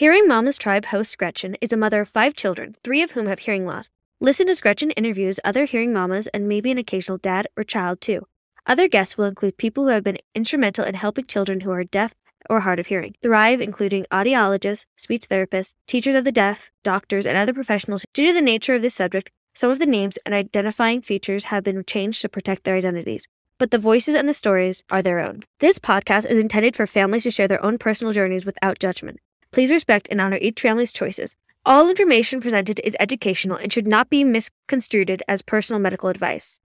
Hearing Mama's Tribe host Gretchen is a mother of five children, three of whom have hearing loss. Listen as Gretchen interviews other hearing mamas and maybe an occasional dad or child too. Other guests will include people who have been instrumental in helping children who are deaf or hard of hearing. Thrive, including audiologists, speech therapists, teachers of the deaf, doctors, and other professionals. Due to the nature of this subject, some of the names and identifying features have been changed to protect their identities, but the voices and the stories are their own. This podcast is intended for families to share their own personal journeys without judgment. Please respect and honor each family's choices. All information presented is educational and should not be misconstrued as personal medical advice.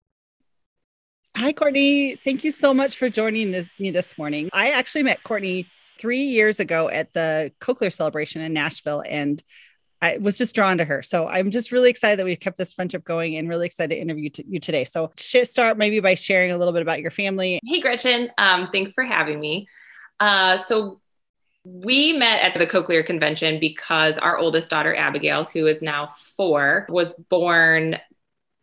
Hi, Courtney. Thank you so much for joining this, me this morning. I actually met Courtney three years ago at the Cochlear celebration in Nashville, and I was just drawn to her. So I'm just really excited that we've kept this friendship going and really excited to interview t- you today. So start maybe by sharing a little bit about your family. Hey, Gretchen. Um, thanks for having me. Uh, so we met at the Cochlear Convention because our oldest daughter, Abigail, who is now four, was born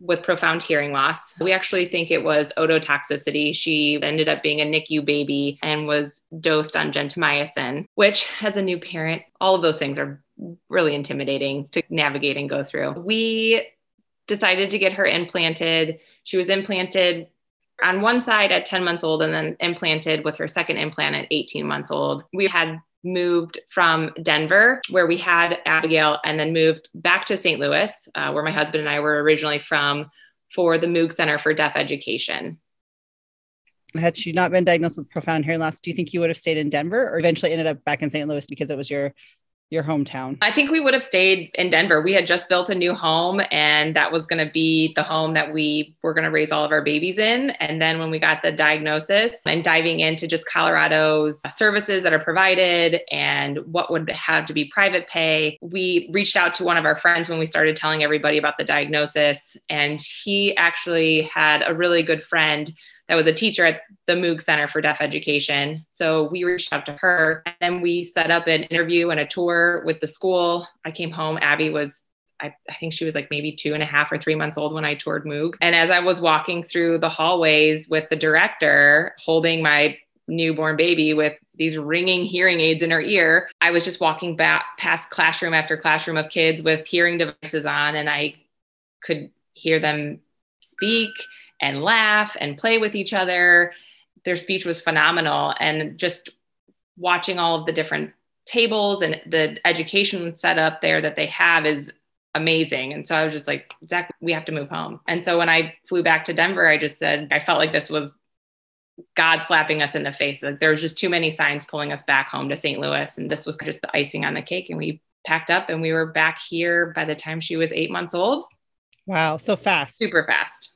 with profound hearing loss. We actually think it was ototoxicity. She ended up being a NICU baby and was dosed on gentamicin, which, as a new parent, all of those things are really intimidating to navigate and go through. We decided to get her implanted. She was implanted on one side at 10 months old and then implanted with her second implant at 18 months old. We had moved from Denver, where we had Abigail, and then moved back to St. Louis, uh, where my husband and I were originally from, for the Moog Center for Deaf Education. Had she not been diagnosed with profound hearing loss, do you think you would have stayed in Denver or eventually ended up back in St. Louis because it was your your hometown? I think we would have stayed in Denver. We had just built a new home, and that was going to be the home that we were going to raise all of our babies in. And then when we got the diagnosis and diving into just Colorado's services that are provided and what would have to be private pay, we reached out to one of our friends when we started telling everybody about the diagnosis. And he actually had a really good friend that was a teacher at the Moog Center for Deaf Education. So we reached out to her and then we set up an interview and a tour with the school. I came home. Abby was I, I, think she was like maybe two and a half or three months old when I toured Moog. And as I was walking through the hallways with the director holding my newborn baby with these ringing hearing aids in her ear, I was just walking back past classroom after classroom of kids with hearing devices on, and I could hear them speak and laugh and play with each other. Their speech was phenomenal. And just watching all of the different tables and the education setup there that they have is amazing. And so I was just like, Zach, we have to move home. And so when I flew back to Denver, I just said, I felt like this was God slapping us in the face. Like there was just too many signs pulling us back home to St. Louis. And this was just the icing on the cake. And we packed up and we were back here by the time she was eight months old. Wow. So fast. Super fast.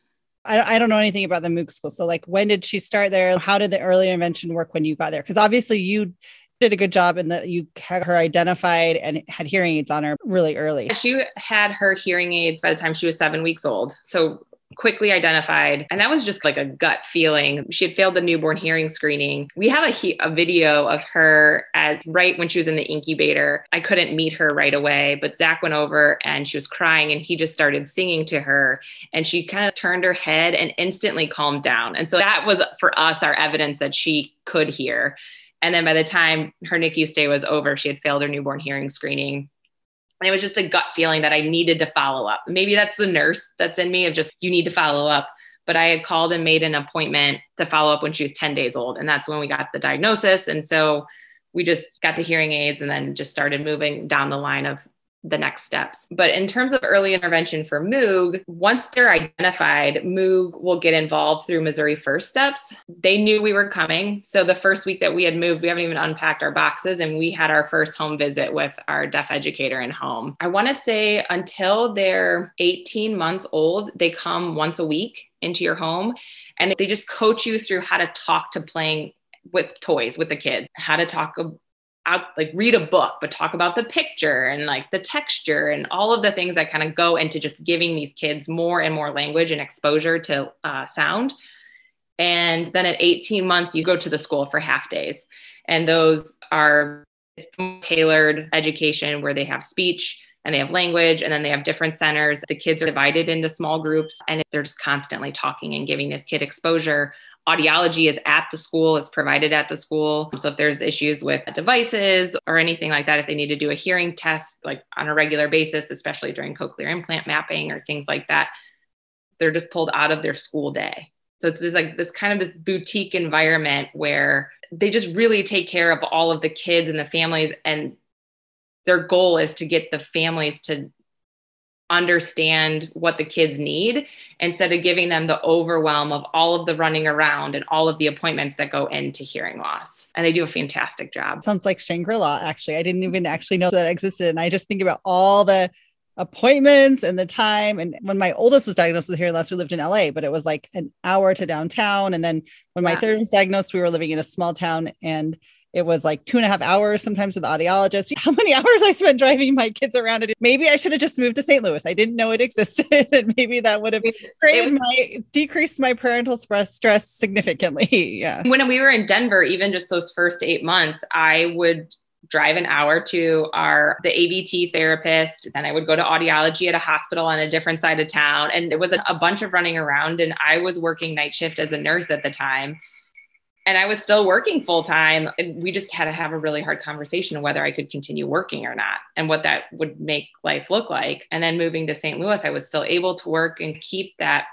I, I don't know anything about the Moog school. So, like, when did she start there? How did the early intervention work when you got there? Because obviously, you did a good job in that you had her identified and had hearing aids on her really early. She had her hearing aids by the time she was seven weeks old. So quickly identified. And that was just like a gut feeling. She had failed the newborn hearing screening. We have a, he- a video of her as right when she was in the incubator. I couldn't meet her right away, but Zach went over and she was crying and he just started singing to her. And she kind of turned her head and instantly calmed down. And so that was for us our evidence that she could hear. And then by the time her NICU stay was over, she had failed her newborn hearing screening and it was just a gut feeling that I needed to follow up. Maybe that's the nurse that's in me of just, you need to follow up. But I had called and made an appointment to follow up when she was 10 days old. And that's when we got the diagnosis. And so we just got the hearing aids and then just started moving down the line of the next steps. But in terms of early intervention for Moog, once they're identified, Moog will get involved through Missouri First Steps. They knew we were coming. So the first week that we had moved, we haven't even unpacked our boxes and we had our first home visit with our deaf educator in home. I want to say until they're 18 months old, they come once a week into your home and they just coach you through how to talk to playing with toys with the kids, how to talk out like read a book but talk about the picture and like the texture and all of the things that kind of go into just giving these kids more and more language and exposure to uh, sound. And then at 18 months you go to the school for half days. And those are tailored education where they have speech and they have language and then they have different centers. The kids are divided into small groups and they're just constantly talking and giving this kid exposure audiology is at the school, it's provided at the school. So if there's issues with devices or anything like that, if they need to do a hearing test like on a regular basis, especially during cochlear implant mapping or things like that, they're just pulled out of their school day. So it's just like this kind of this boutique environment where they just really take care of all of the kids and the families and their goal is to get the families to understand what the kids need instead of giving them the overwhelm of all of the running around and all of the appointments that go into hearing loss. And they do a fantastic job. Sounds like Shangri La, actually. I didn't even actually know that existed. And I just think about all the appointments and the time. And when my oldest was diagnosed with hearing loss, we lived in LA, but it was like an hour to downtown. And then when my third was diagnosed, we were living in a small town and it was like two and a half hours sometimes with the audiologist. How many hours I spent driving my kids around it. Maybe I should have just moved to St. Louis. I didn't know it existed. and maybe that would have created was, my decreased my parental stress stress significantly. yeah. When we were in Denver, even just those first eight months, I would drive an hour to our the AVT therapist. Then I would go to audiology at a hospital on a different side of town. And it was a bunch of running around. And I was working night shift as a nurse at the time and I was still working full time. And we just had to have a really hard conversation whether I could continue working or not and what that would make life look like. And then moving to St. Louis, I was still able to work and keep that.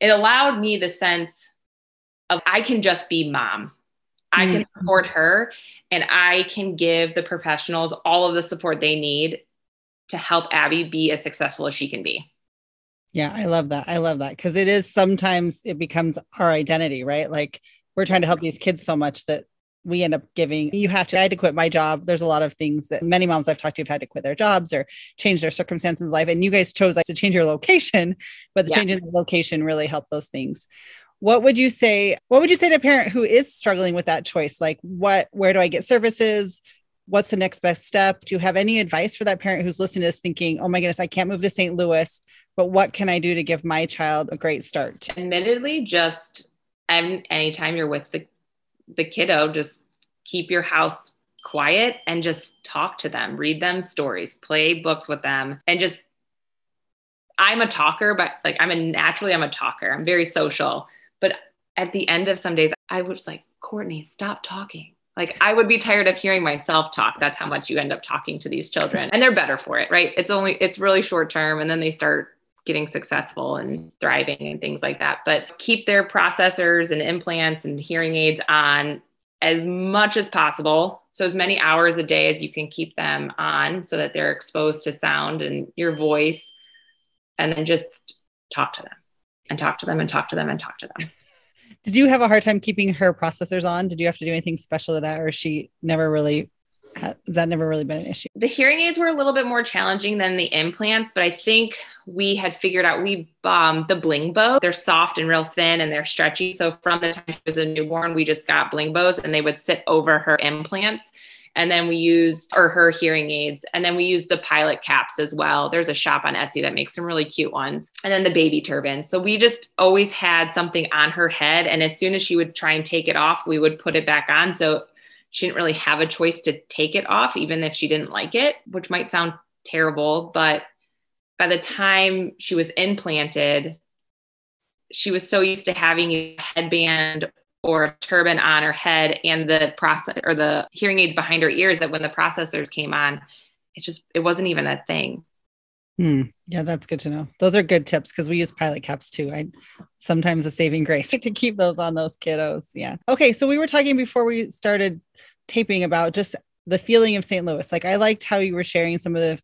It allowed me the sense of I can just be mom. I can mm-hmm. support her and I can give the professionals all of the support they need to help Abby be as successful as she can be. Yeah, I love that. I love that because it is sometimes it becomes our identity, right? Like we're trying to help these kids so much that we end up giving you have to i had to quit my job. There's a lot of things that many moms i've talked to have had to quit their jobs or change their circumstances in life. And you guys chose like, to change your location but the yeah. change in the location really helped those things. What would you say what would you say to a parent who is struggling with that choice? Like what where do i get services? What's the next best step? Do you have any advice for that parent who's listening to this thinking oh my goodness i can't move to st louis but what can i do to give my child a great start? Admittedly just and anytime you're with the the kiddo just keep your house quiet and just talk to them read them stories play books with them and just i'm a talker but like i'm a naturally i'm a talker. I'm very social. But at the end of some days i was like courtney stop talking. Like i would be tired of hearing myself talk. That's how much you end up talking to these children. And they're better for it right? It's only it's really short term and then they start getting successful and thriving and things like that. But keep their processors and implants and hearing aids on as much as possible. So, as many hours a day as you can keep them on so that they're exposed to sound and your voice. And then just talk to them and talk to them and talk to them and talk to them. Did you have a hard time keeping her processors on? Did you have to do anything special to that, or she never really that never really been an issue? The hearing aids were a little bit more challenging than the implants, but I think we had figured out we um the bling bow. They're soft and real thin and they're stretchy. So from the time she was a newborn, we just got bling bows and they would sit over her implants. And then we used or her hearing aids. And then we used the pilot caps as well. There's a shop on Etsy that makes some really cute ones. And then the baby turbans. So we just always had something on her head. And as soon as she would try and take it off, we would put it back on. So she didn't really have a choice to take it off, even if she didn't like it, which might sound terrible. But by the time she was implanted, she was so used to having a headband or a turban on her head and the process or the hearing aids behind her ears that when the processors came on, it just it wasn't even a thing. Hmm. Yeah, that's good to know. Those are good tips because we use pilot caps too. I sometimes a saving grace to keep those on those kiddos. Yeah. Okay. So we were talking before we started taping about just the feeling of St. Louis. Like I liked how you were sharing some of the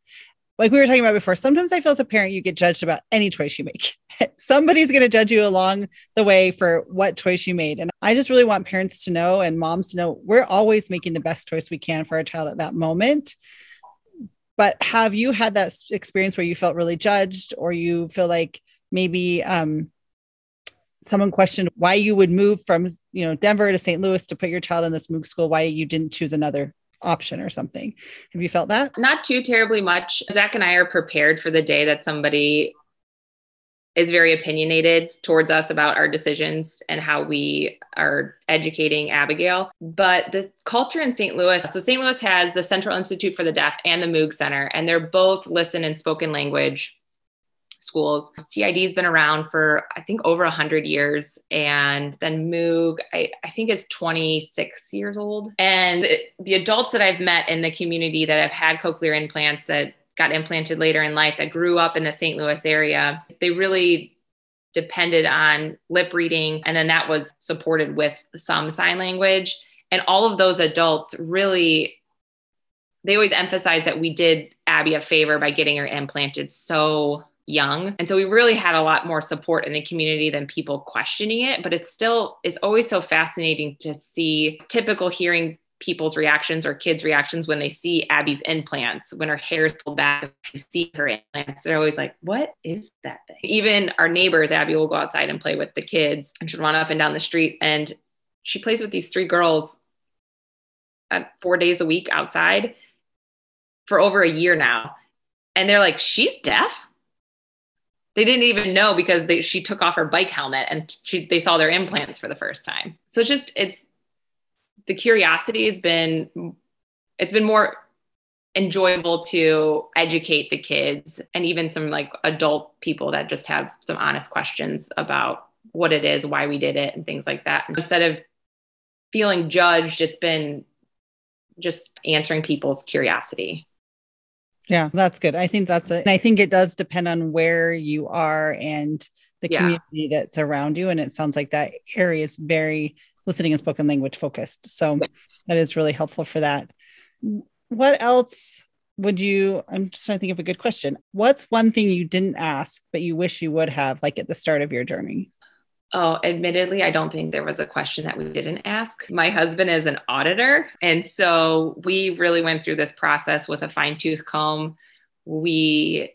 like we were talking about before, sometimes I feel as a parent, you get judged about any choice you make. Somebody's going to judge you along the way for what choice you made. And I just really want parents to know and moms to know we're always making the best choice we can for our child at that moment. But have you had that experience where you felt really judged or you feel like maybe um, someone questioned why you would move from you know Denver to St. Louis to put your child in this Moog school, why you didn't choose another option or something. Have you felt that? Not too terribly much. Zach and I are prepared for the day that somebody is very opinionated towards us about our decisions and how we are educating Abigail. But the culture in St. Louis, so St. Louis has the Central Institute for the Deaf and the Moog Center, and they're both listen and spoken language schools. CID has been around for, I think, over 100 years. And then Moog, I, I think, is 26 years old. And the adults that I've met in the community that have had cochlear implants that got implanted later in life that grew up in the St. Louis area, they really depended on lip reading. And then that was supported with some sign language. And all of those adults really, they always emphasize that we did Abby a favor by getting her implanted so young. And so we really had a lot more support in the community than people questioning it. But it's still, it's always so fascinating to see typical hearing people's reactions or kids' reactions when they see Abby's implants, when her hair is pulled back, they see her implants. They're always like, what is that thing? Even our neighbors, Abby will go outside and play with the kids and she'll run up and down the street. And she plays with these three girls at four days a week outside for over a year now. And they're like, she's deaf. They didn't even know because they, she took off her bike helmet and she, they saw their implants for the first time. So it's just, it's, the curiosity has been, it's been more enjoyable to educate the kids and even some like adult people that just have some honest questions about what it is, why we did it, and things like that. Instead of feeling judged, it's been just answering people's curiosity. Yeah, that's good. I think that's it. And I think it does depend on where you are and the yeah. community that's around you. And it sounds like that area is very listening and spoken language focused. So yeah. that is really helpful for that. What else would you? I'm just trying to think of a good question. What's one thing you didn't ask, but you wish you would have, like at the start of your journey? Oh, admittedly, I don't think there was a question that we didn't ask. My husband is an auditor. And so we really went through this process with a fine tooth comb. We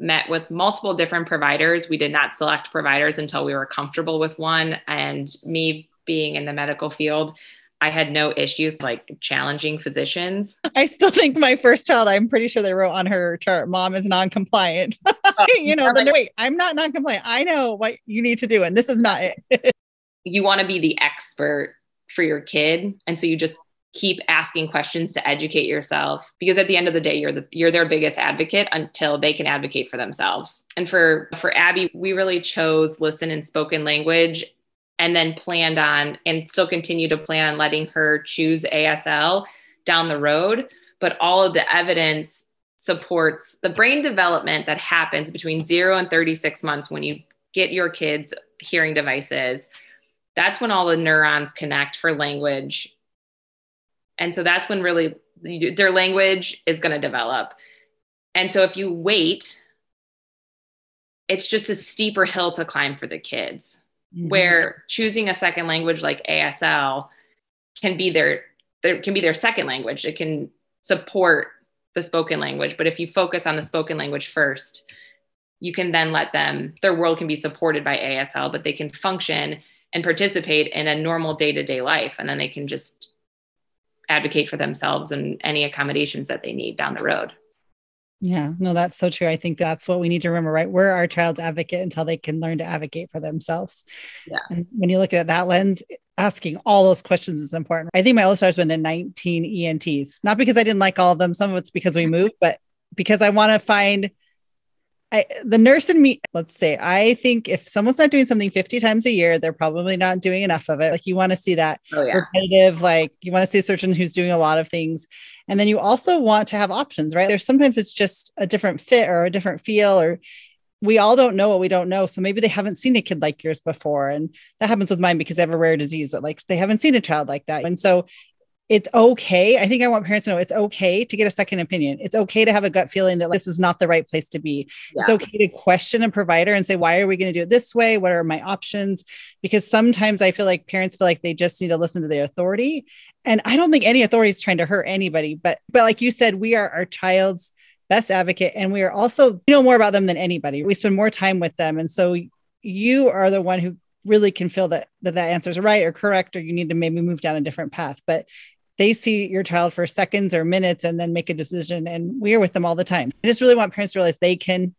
met with multiple different providers. We did not select providers until we were comfortable with one. And me being in the medical field, I had no issues like challenging physicians. I still think my first child, I'm pretty sure they wrote on her chart, mom is non-compliant. Oh, you know, like, wait, I'm not non-compliant. I know what you need to do, and this is not it. you want to be the expert for your kid. And so you just keep asking questions to educate yourself because at the end of the day you're the you're their biggest advocate until they can advocate for themselves. And for for Abby, we really chose listen and spoken language and then planned on and still continue to plan on letting her choose ASL down the road. But all of the evidence supports the brain development that happens between zero and 36 months when you get your kids hearing devices. That's when all the neurons connect for language. And so that's when really their language is going to develop. And so if you wait, it's just a steeper hill to climb for the kids mm-hmm. where choosing a second language like ASL can be their there can be their second language. It can support the spoken language, but if you focus on the spoken language first, you can then let them their world can be supported by ASL, but they can function and participate in a normal day-to-day life and then they can just advocate for themselves and any accommodations that they need down the road. Yeah, no, that's so true. I think that's what we need to remember, right? We're our child's advocate until they can learn to advocate for themselves. Yeah. And when you look at that lens, asking all those questions is important. I think my oldest daughter's been in 19 ENTs, not because I didn't like all of them. Some of it's because we mm-hmm. moved, but because I want to find I, the nurse in me, let's say, I think if someone's not doing something 50 times a year, they're probably not doing enough of it. Like you want to see that oh, yeah. repetitive, like you want to see a surgeon who's doing a lot of things. And then you also want to have options, right? There's sometimes it's just a different fit or a different feel, or we all don't know what we don't know. So maybe they haven't seen a kid like yours before. And that happens with mine because they have a rare disease that like they haven't seen a child like that. And so it's okay. I think I want parents to know it's okay to get a second opinion. It's okay to have a gut feeling that this is not the right place to be. Yeah. It's okay to question a provider and say, why are we going to do it this way? What are my options? Because sometimes I feel like parents feel like they just need to listen to their authority. And I don't think any authority is trying to hurt anybody. But but like you said, we are our child's best advocate. And we are also you know more about them than anybody. We spend more time with them. And so you are the one who really can feel that that, that answer is right or correct or you need to maybe move down a different path but they see your child for seconds or minutes and then make a decision and we are with them all the time. I just really want parents to realize they can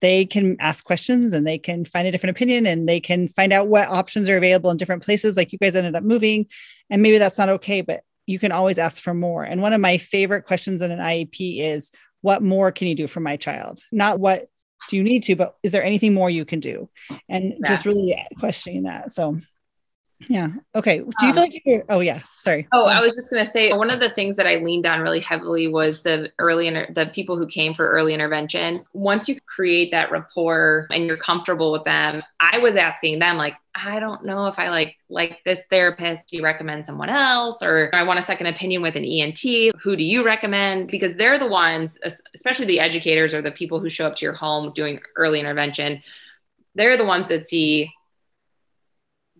they can ask questions and they can find a different opinion and they can find out what options are available in different places like you guys ended up moving and maybe that's not okay but you can always ask for more. And one of my favorite questions in an iep is what more can you do for my child? Not what do you need to but is there anything more you can do? And yeah. just really questioning that. So yeah. Okay. Do you um, feel like you're, oh yeah, sorry. Oh, I was just going to say, one of the things that I leaned on really heavily was the early, inter- the people who came for early intervention. Once you create that rapport and you're comfortable with them, I was asking them like, I don't know if I like, like this therapist, do you recommend someone else? Or I want a second opinion with an ENT. Who do you recommend? Because they're the ones, especially the educators or the people who show up to your home doing early intervention. They're the ones that see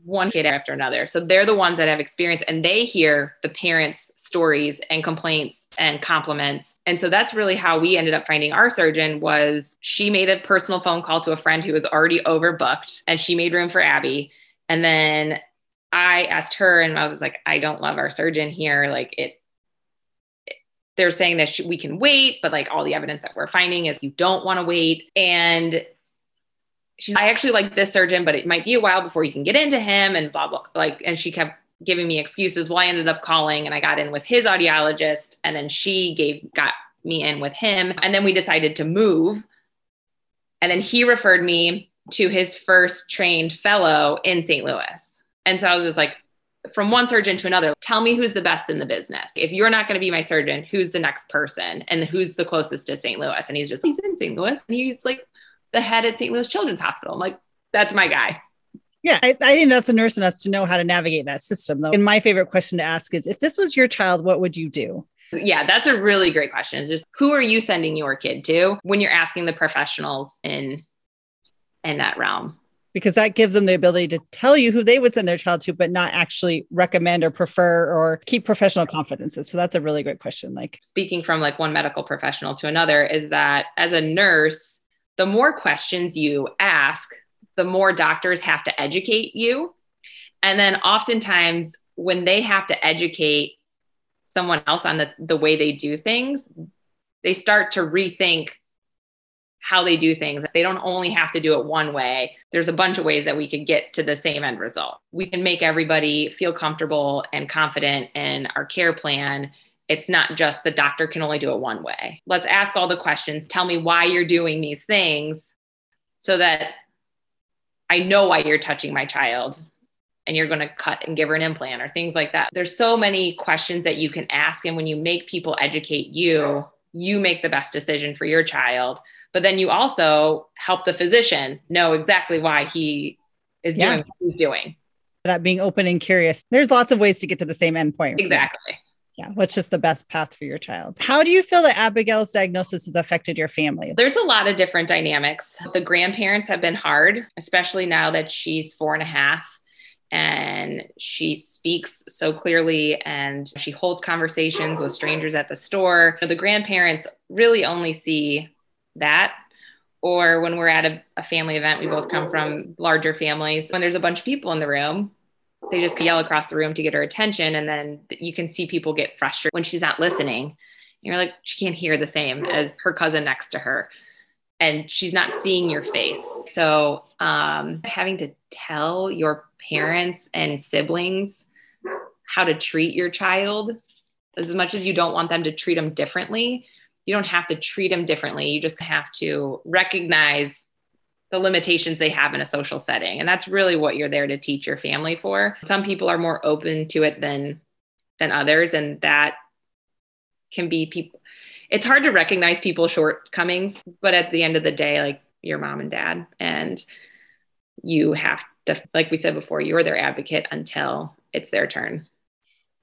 one kid after another. So they're the ones that have experience and they hear the parents' stories and complaints and compliments. And so that's really how we ended up finding our surgeon was she made a personal phone call to a friend who was already overbooked and she made room for Abby. And then I asked her and I was like, I don't love our surgeon here. Like it, they're saying that we can wait, but like all the evidence that we're finding is you don't want to wait. And she's I actually like this surgeon, but it might be a while before you can get into him and blah blah like and she kept giving me excuses. Well, I ended up calling and I got in with his audiologist and then she gave got me in with him and then we decided to move. And then he referred me to his first trained fellow in St. Louis. And so I was just like from one surgeon to another, tell me who's the best in the business. If you're not going to be my surgeon, who's the next person and who's the closest to St. Louis? And he's just, he's in St. Louis. And he's like the head at St. Louis Children's Hospital. I'm like, that's my guy. Yeah, I, I, think that's a nurse in us to know how to navigate that system, though. And my favorite question to ask is if this was your child, what would you do? Yeah, that's a really great question. It's just who are you sending your kid to when you're asking the professionals in in that realm? Because that gives them the ability to tell you who they would send their child to, but not actually recommend or prefer or keep professional confidences. So that's a really great question. Like speaking from like one medical professional to another is that as a nurse, the more questions you ask, the more doctors have to educate you. And then oftentimes, when they have to educate someone else on the, the way they do things, they start to rethink how they do things. They don't only have to do it one way. There's a bunch of ways that we could get to the same end result. We can make everybody feel comfortable and confident in our care plan it's not just the doctor can only do it one way. Let's ask all the questions. Tell me why you're doing these things so that I know why you're touching my child and you're going to cut and give her an implant or things like that. There's so many questions that you can ask. And when you make people educate you, you make the best decision for your child. But then you also help the physician know exactly why he is yeah. doing what he's doing. That being open and curious. There's lots of ways to get to the same endpoint. Exactly yeah what's just the best path for your child? How do you feel that abigail's diagnosis has affected your family? There's a lot of different dynamics. The grandparents have been hard especially now that she's four and a half and she speaks so clearly and she holds conversations with strangers at the store. The grandparents really only see that or when we're at a, a family event we both come from larger families. When there's a bunch of people in the room they just yell across the room to get her attention and then you can see people get frustrated when she's not listening. You're like she can't hear the same as her cousin next to her and she's not seeing your face. So um, having to tell your parents and siblings how to treat your child as much as you don't want them to treat them differently you don't have to treat them differently. You just have to recognize the limitations they have in a social setting. And that's really what you're there to teach your family for. Some people are more open to it than than others and that can be people it's hard to recognize people's shortcomings but at the end of the day like your mom and dad and you have to like we said before you're their advocate until it's their turn.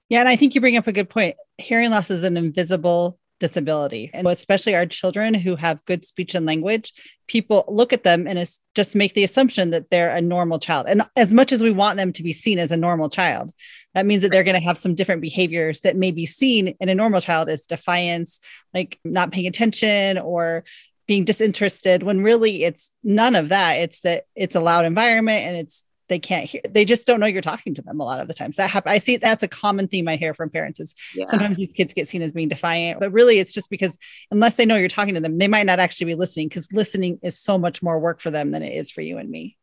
Yeah and i think you bring up a good point. Hearing loss is an invisible disability. And especially our children who have good speech and language people look at them and just make the assumption that they're a normal child. And as much as we want them to be seen as a normal child that means that they're going to have some different behaviors that may be seen in a normal child as defiance like not paying attention or being disinterested when really it's none of that. It's that it's a loud environment and it's they can't hear they just don't know you're talking to them a lot of the times that happen i see that's a common theme i hear from parents is yeah. sometimes these kids get seen as being defiant but really it's just because unless they know you're talking to them they might not actually be listening because listening is so much more work for them than it is for you and me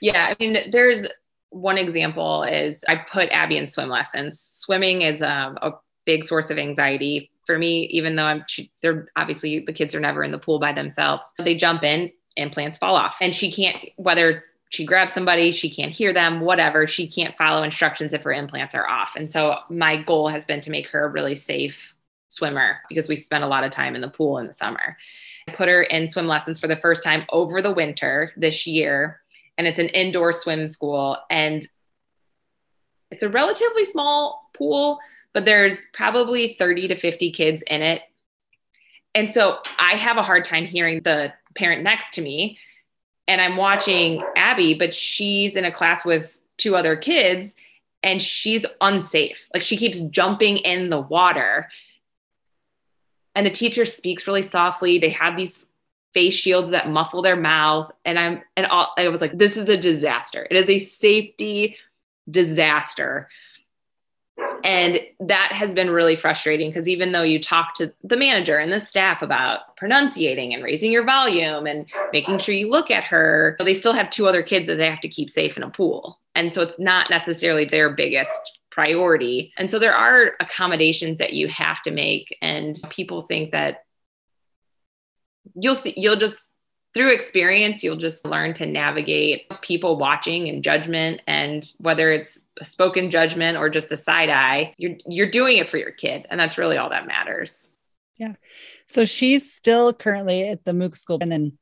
yeah i mean there's one example is i put abby in swim lessons swimming is um, a big source of anxiety for me even though i'm they're obviously the kids are never in the pool by themselves they jump in implants fall off. And she can't, whether she grabs somebody, she can't hear them, whatever, she can't follow instructions if her implants are off. And so my goal has been to make her a really safe swimmer because we spent a lot of time in the pool in the summer. I put her in swim lessons for the first time over the winter this year. And it's an indoor swim school. And it's a relatively small pool, but there's probably 30 to 50 kids in it. And so I have a hard time hearing the parent next to me. And I'm watching Abby, but she's in a class with two other kids and she's unsafe. Like she keeps jumping in the water. And the teacher speaks really softly. They have these face shields that muffle their mouth. And I'm, and all, I was like, this is a disaster. It is a safety disaster. And that has been really frustrating because even though you talk to the manager and the staff about pronunciating and raising your volume and making sure you look at her, they still have two other kids that they have to keep safe in a pool. And so it's not necessarily their biggest priority. And so there are accommodations that you have to make. And people think that you'll see, you'll just through experience, you'll just learn to navigate people watching and judgment. And whether it's a spoken judgment or just a side eye, you're, you're doing it for your kid. And that's really all that matters. Yeah. So she's still currently at the Moog school. And then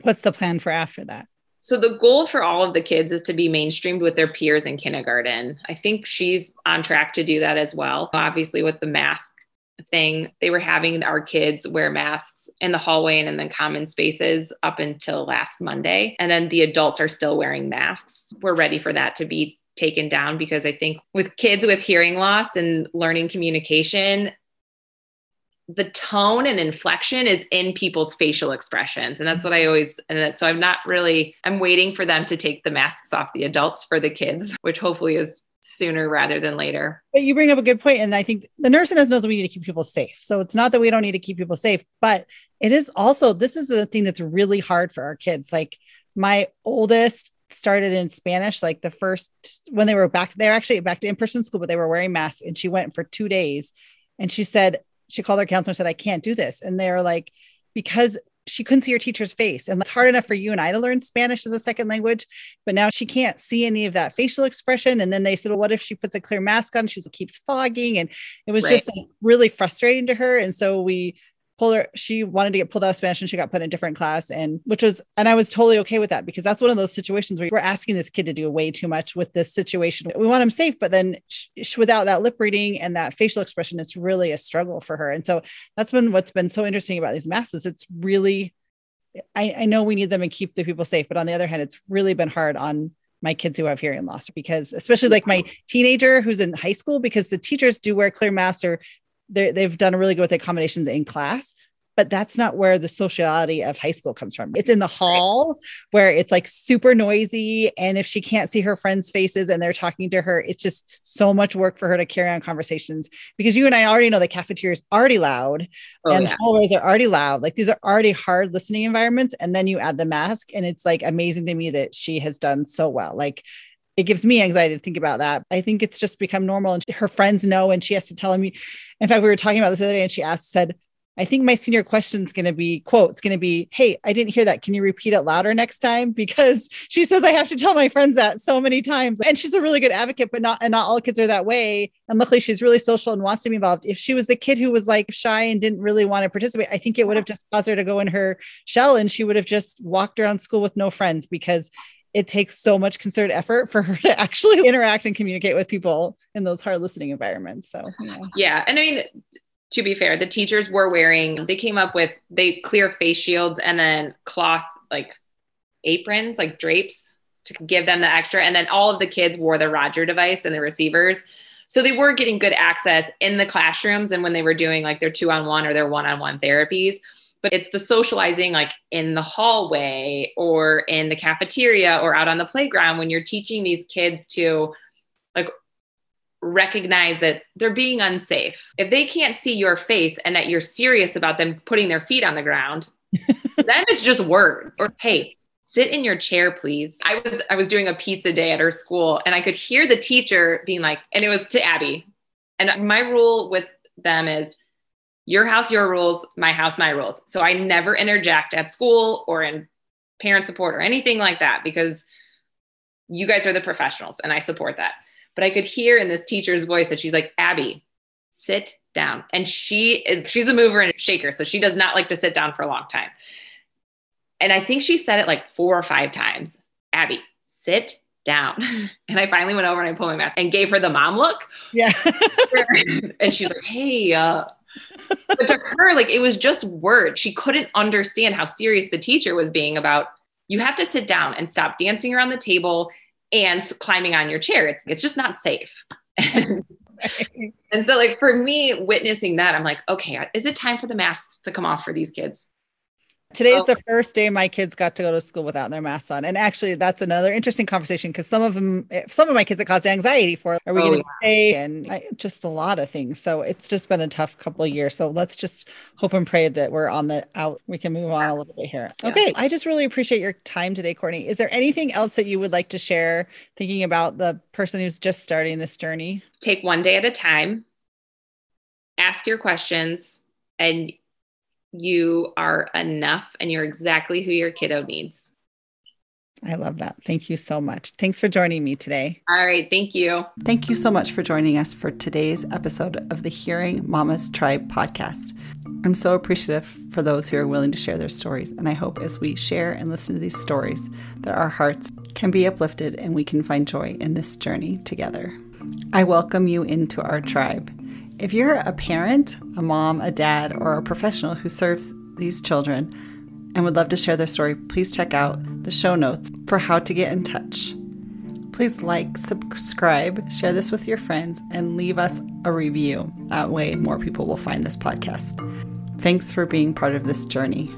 what's the plan for after that? So the goal for all of the kids is to be mainstreamed with their peers in kindergarten. I think she's on track to do that as well. Obviously, with the mask thing. They were having our kids wear masks in the hallway and in the common spaces up until last Monday. And then the adults are still wearing masks. We're ready for that to be taken down because I think with kids with hearing loss and learning communication, the tone and inflection is in people's facial expressions. And that's what I always, and that, so I'm not really, I'm waiting for them to take the masks off the adults for the kids, which hopefully is sooner rather than later. But you bring up a good point, and I think the nurse in us knows we need to keep people safe. So it's not that we don't need to keep people safe, but it is also this is the thing that's really hard for our kids. Like my oldest started in Spanish, like the first when they were back, they were actually back to in-person school, but they were wearing masks, and she went for two days, and she said she called her counselor and said, "I can't do this," and they're like because she couldn't see her teacher's face. And it's hard enough for you and I to learn Spanish as a second language, but now she can't see any of that facial expression. And then they said, well, what if she puts a clear mask on? She keeps fogging. And it was right. just like really frustrating to her. And so we pulled her, she wanted to get pulled out of Spanish and she got put in a different class. And which was, and I was totally okay with that because that's one of those situations where we're asking this kid to do way too much with this situation. We want him safe, but then sh- without that lip reading and that facial expression, it's really a struggle for her. And so that's been what's been so interesting about these masks. It's really, I, I know we need them and keep the people safe, but on the other hand, it's really been hard on my kids who have hearing loss because especially like my teenager who's in high school because the teachers do wear clear masks or they've done a really good with accommodations in class but that's not where the sociality of high school comes from. It's in the hall where it's like super noisy. And if she can't see her friends' faces and they're talking to her, it's just so much work for her to carry on conversations because you and I already know the cafeteria is already loud oh, and yeah. hallways are already loud. Like these are already hard listening environments. And then you add the mask, and it's like amazing to me that she has done so well. Like it gives me anxiety to think about that. I think it's just become normal. And her friends know, and she has to tell them. In fact, we were talking about this the other day, and she asked, said, I think my senior question is going to be quote, it's going to be, Hey, I didn't hear that. Can you repeat it louder next time? Because she says I have to tell my friends that so many times. And she's a really good advocate, but not, and not all kids are that way. And luckily she's really social and wants to be involved. If she was the kid who was like shy and didn't really want to participate, I think it would have just caused her to go in her shell and she would have just walked around school with no friends because it takes so much concerted effort for her to actually interact and communicate with people in those hard listening environments. So, yeah. yeah. And I mean, to be fair, the teachers were wearing, they came up with, they clear face shields and then cloth like aprons, like drapes to give them the extra. And then all of the kids wore the Roger device and the receivers. So they were getting good access in the classrooms and when they were doing like their two on one or their one on one therapies. But it's the socializing like in the hallway or in the cafeteria or out on the playground when you're teaching these kids to like recognize that they're being unsafe. If they can't see your face and that you're serious about them putting their feet on the ground, then it's just words. Or hey, sit in your chair please. I was I was doing a pizza day at her school and I could hear the teacher being like and it was to Abby. And my rule with them is your house your rules, my house my rules. So I never interject at school or in parent support or anything like that because you guys are the professionals and I support that. But I could hear in this teacher's voice that she's like, Abby, sit down. And she is, she's a mover and a shaker. So she does not like to sit down for a long time. And I think she said it like four or five times Abby, sit down. And I finally went over and I pulled my mask and gave her the mom look. Yeah. and she's like, hey, uh, but to her, like it was just words. She couldn't understand how serious the teacher was being about you have to sit down and stop dancing around the table and climbing on your chair. It's, it's just not safe. and so, like, for me, witnessing that, I'm like, okay, is it time for the masks to come off for these kids? Today is the first day my kids got to go to school without their masks on. And actually, that's another interesting conversation because some of them, eh, some of my kids, it caused anxiety for are we oh, going to yeah. stay and I, just a lot of things. So it's just been a tough couple of years. So let's just hope and pray that we're on the out. We can move on a little bit here. Yeah. Okay. I just really appreciate your time today, Courtney. Is there anything else that you would like to share thinking about the person who's just starting this journey? Take one day at a time, ask your questions, and you are enough and you're exactly who your kiddo needs. I love that. Thank you so much. Thanks for joining me today. All right. Thank you. Thank you so much for joining us for today's episode of the Hearing Mamas Tribe podcast. I'm so appreciative for those who are willing to share their stories. And I hope as we share and listen to these stories, that our hearts can be uplifted and we can find joy in this journey together. I welcome you into our tribe. If you're a parent, a mom, a dad, or a professional who serves these children and would love to share their story, please check out the show notes for how to get in touch. Please like, subscribe, share this with your friends, and leave us a review. That way, more people will find this podcast. Thanks for being part of this journey.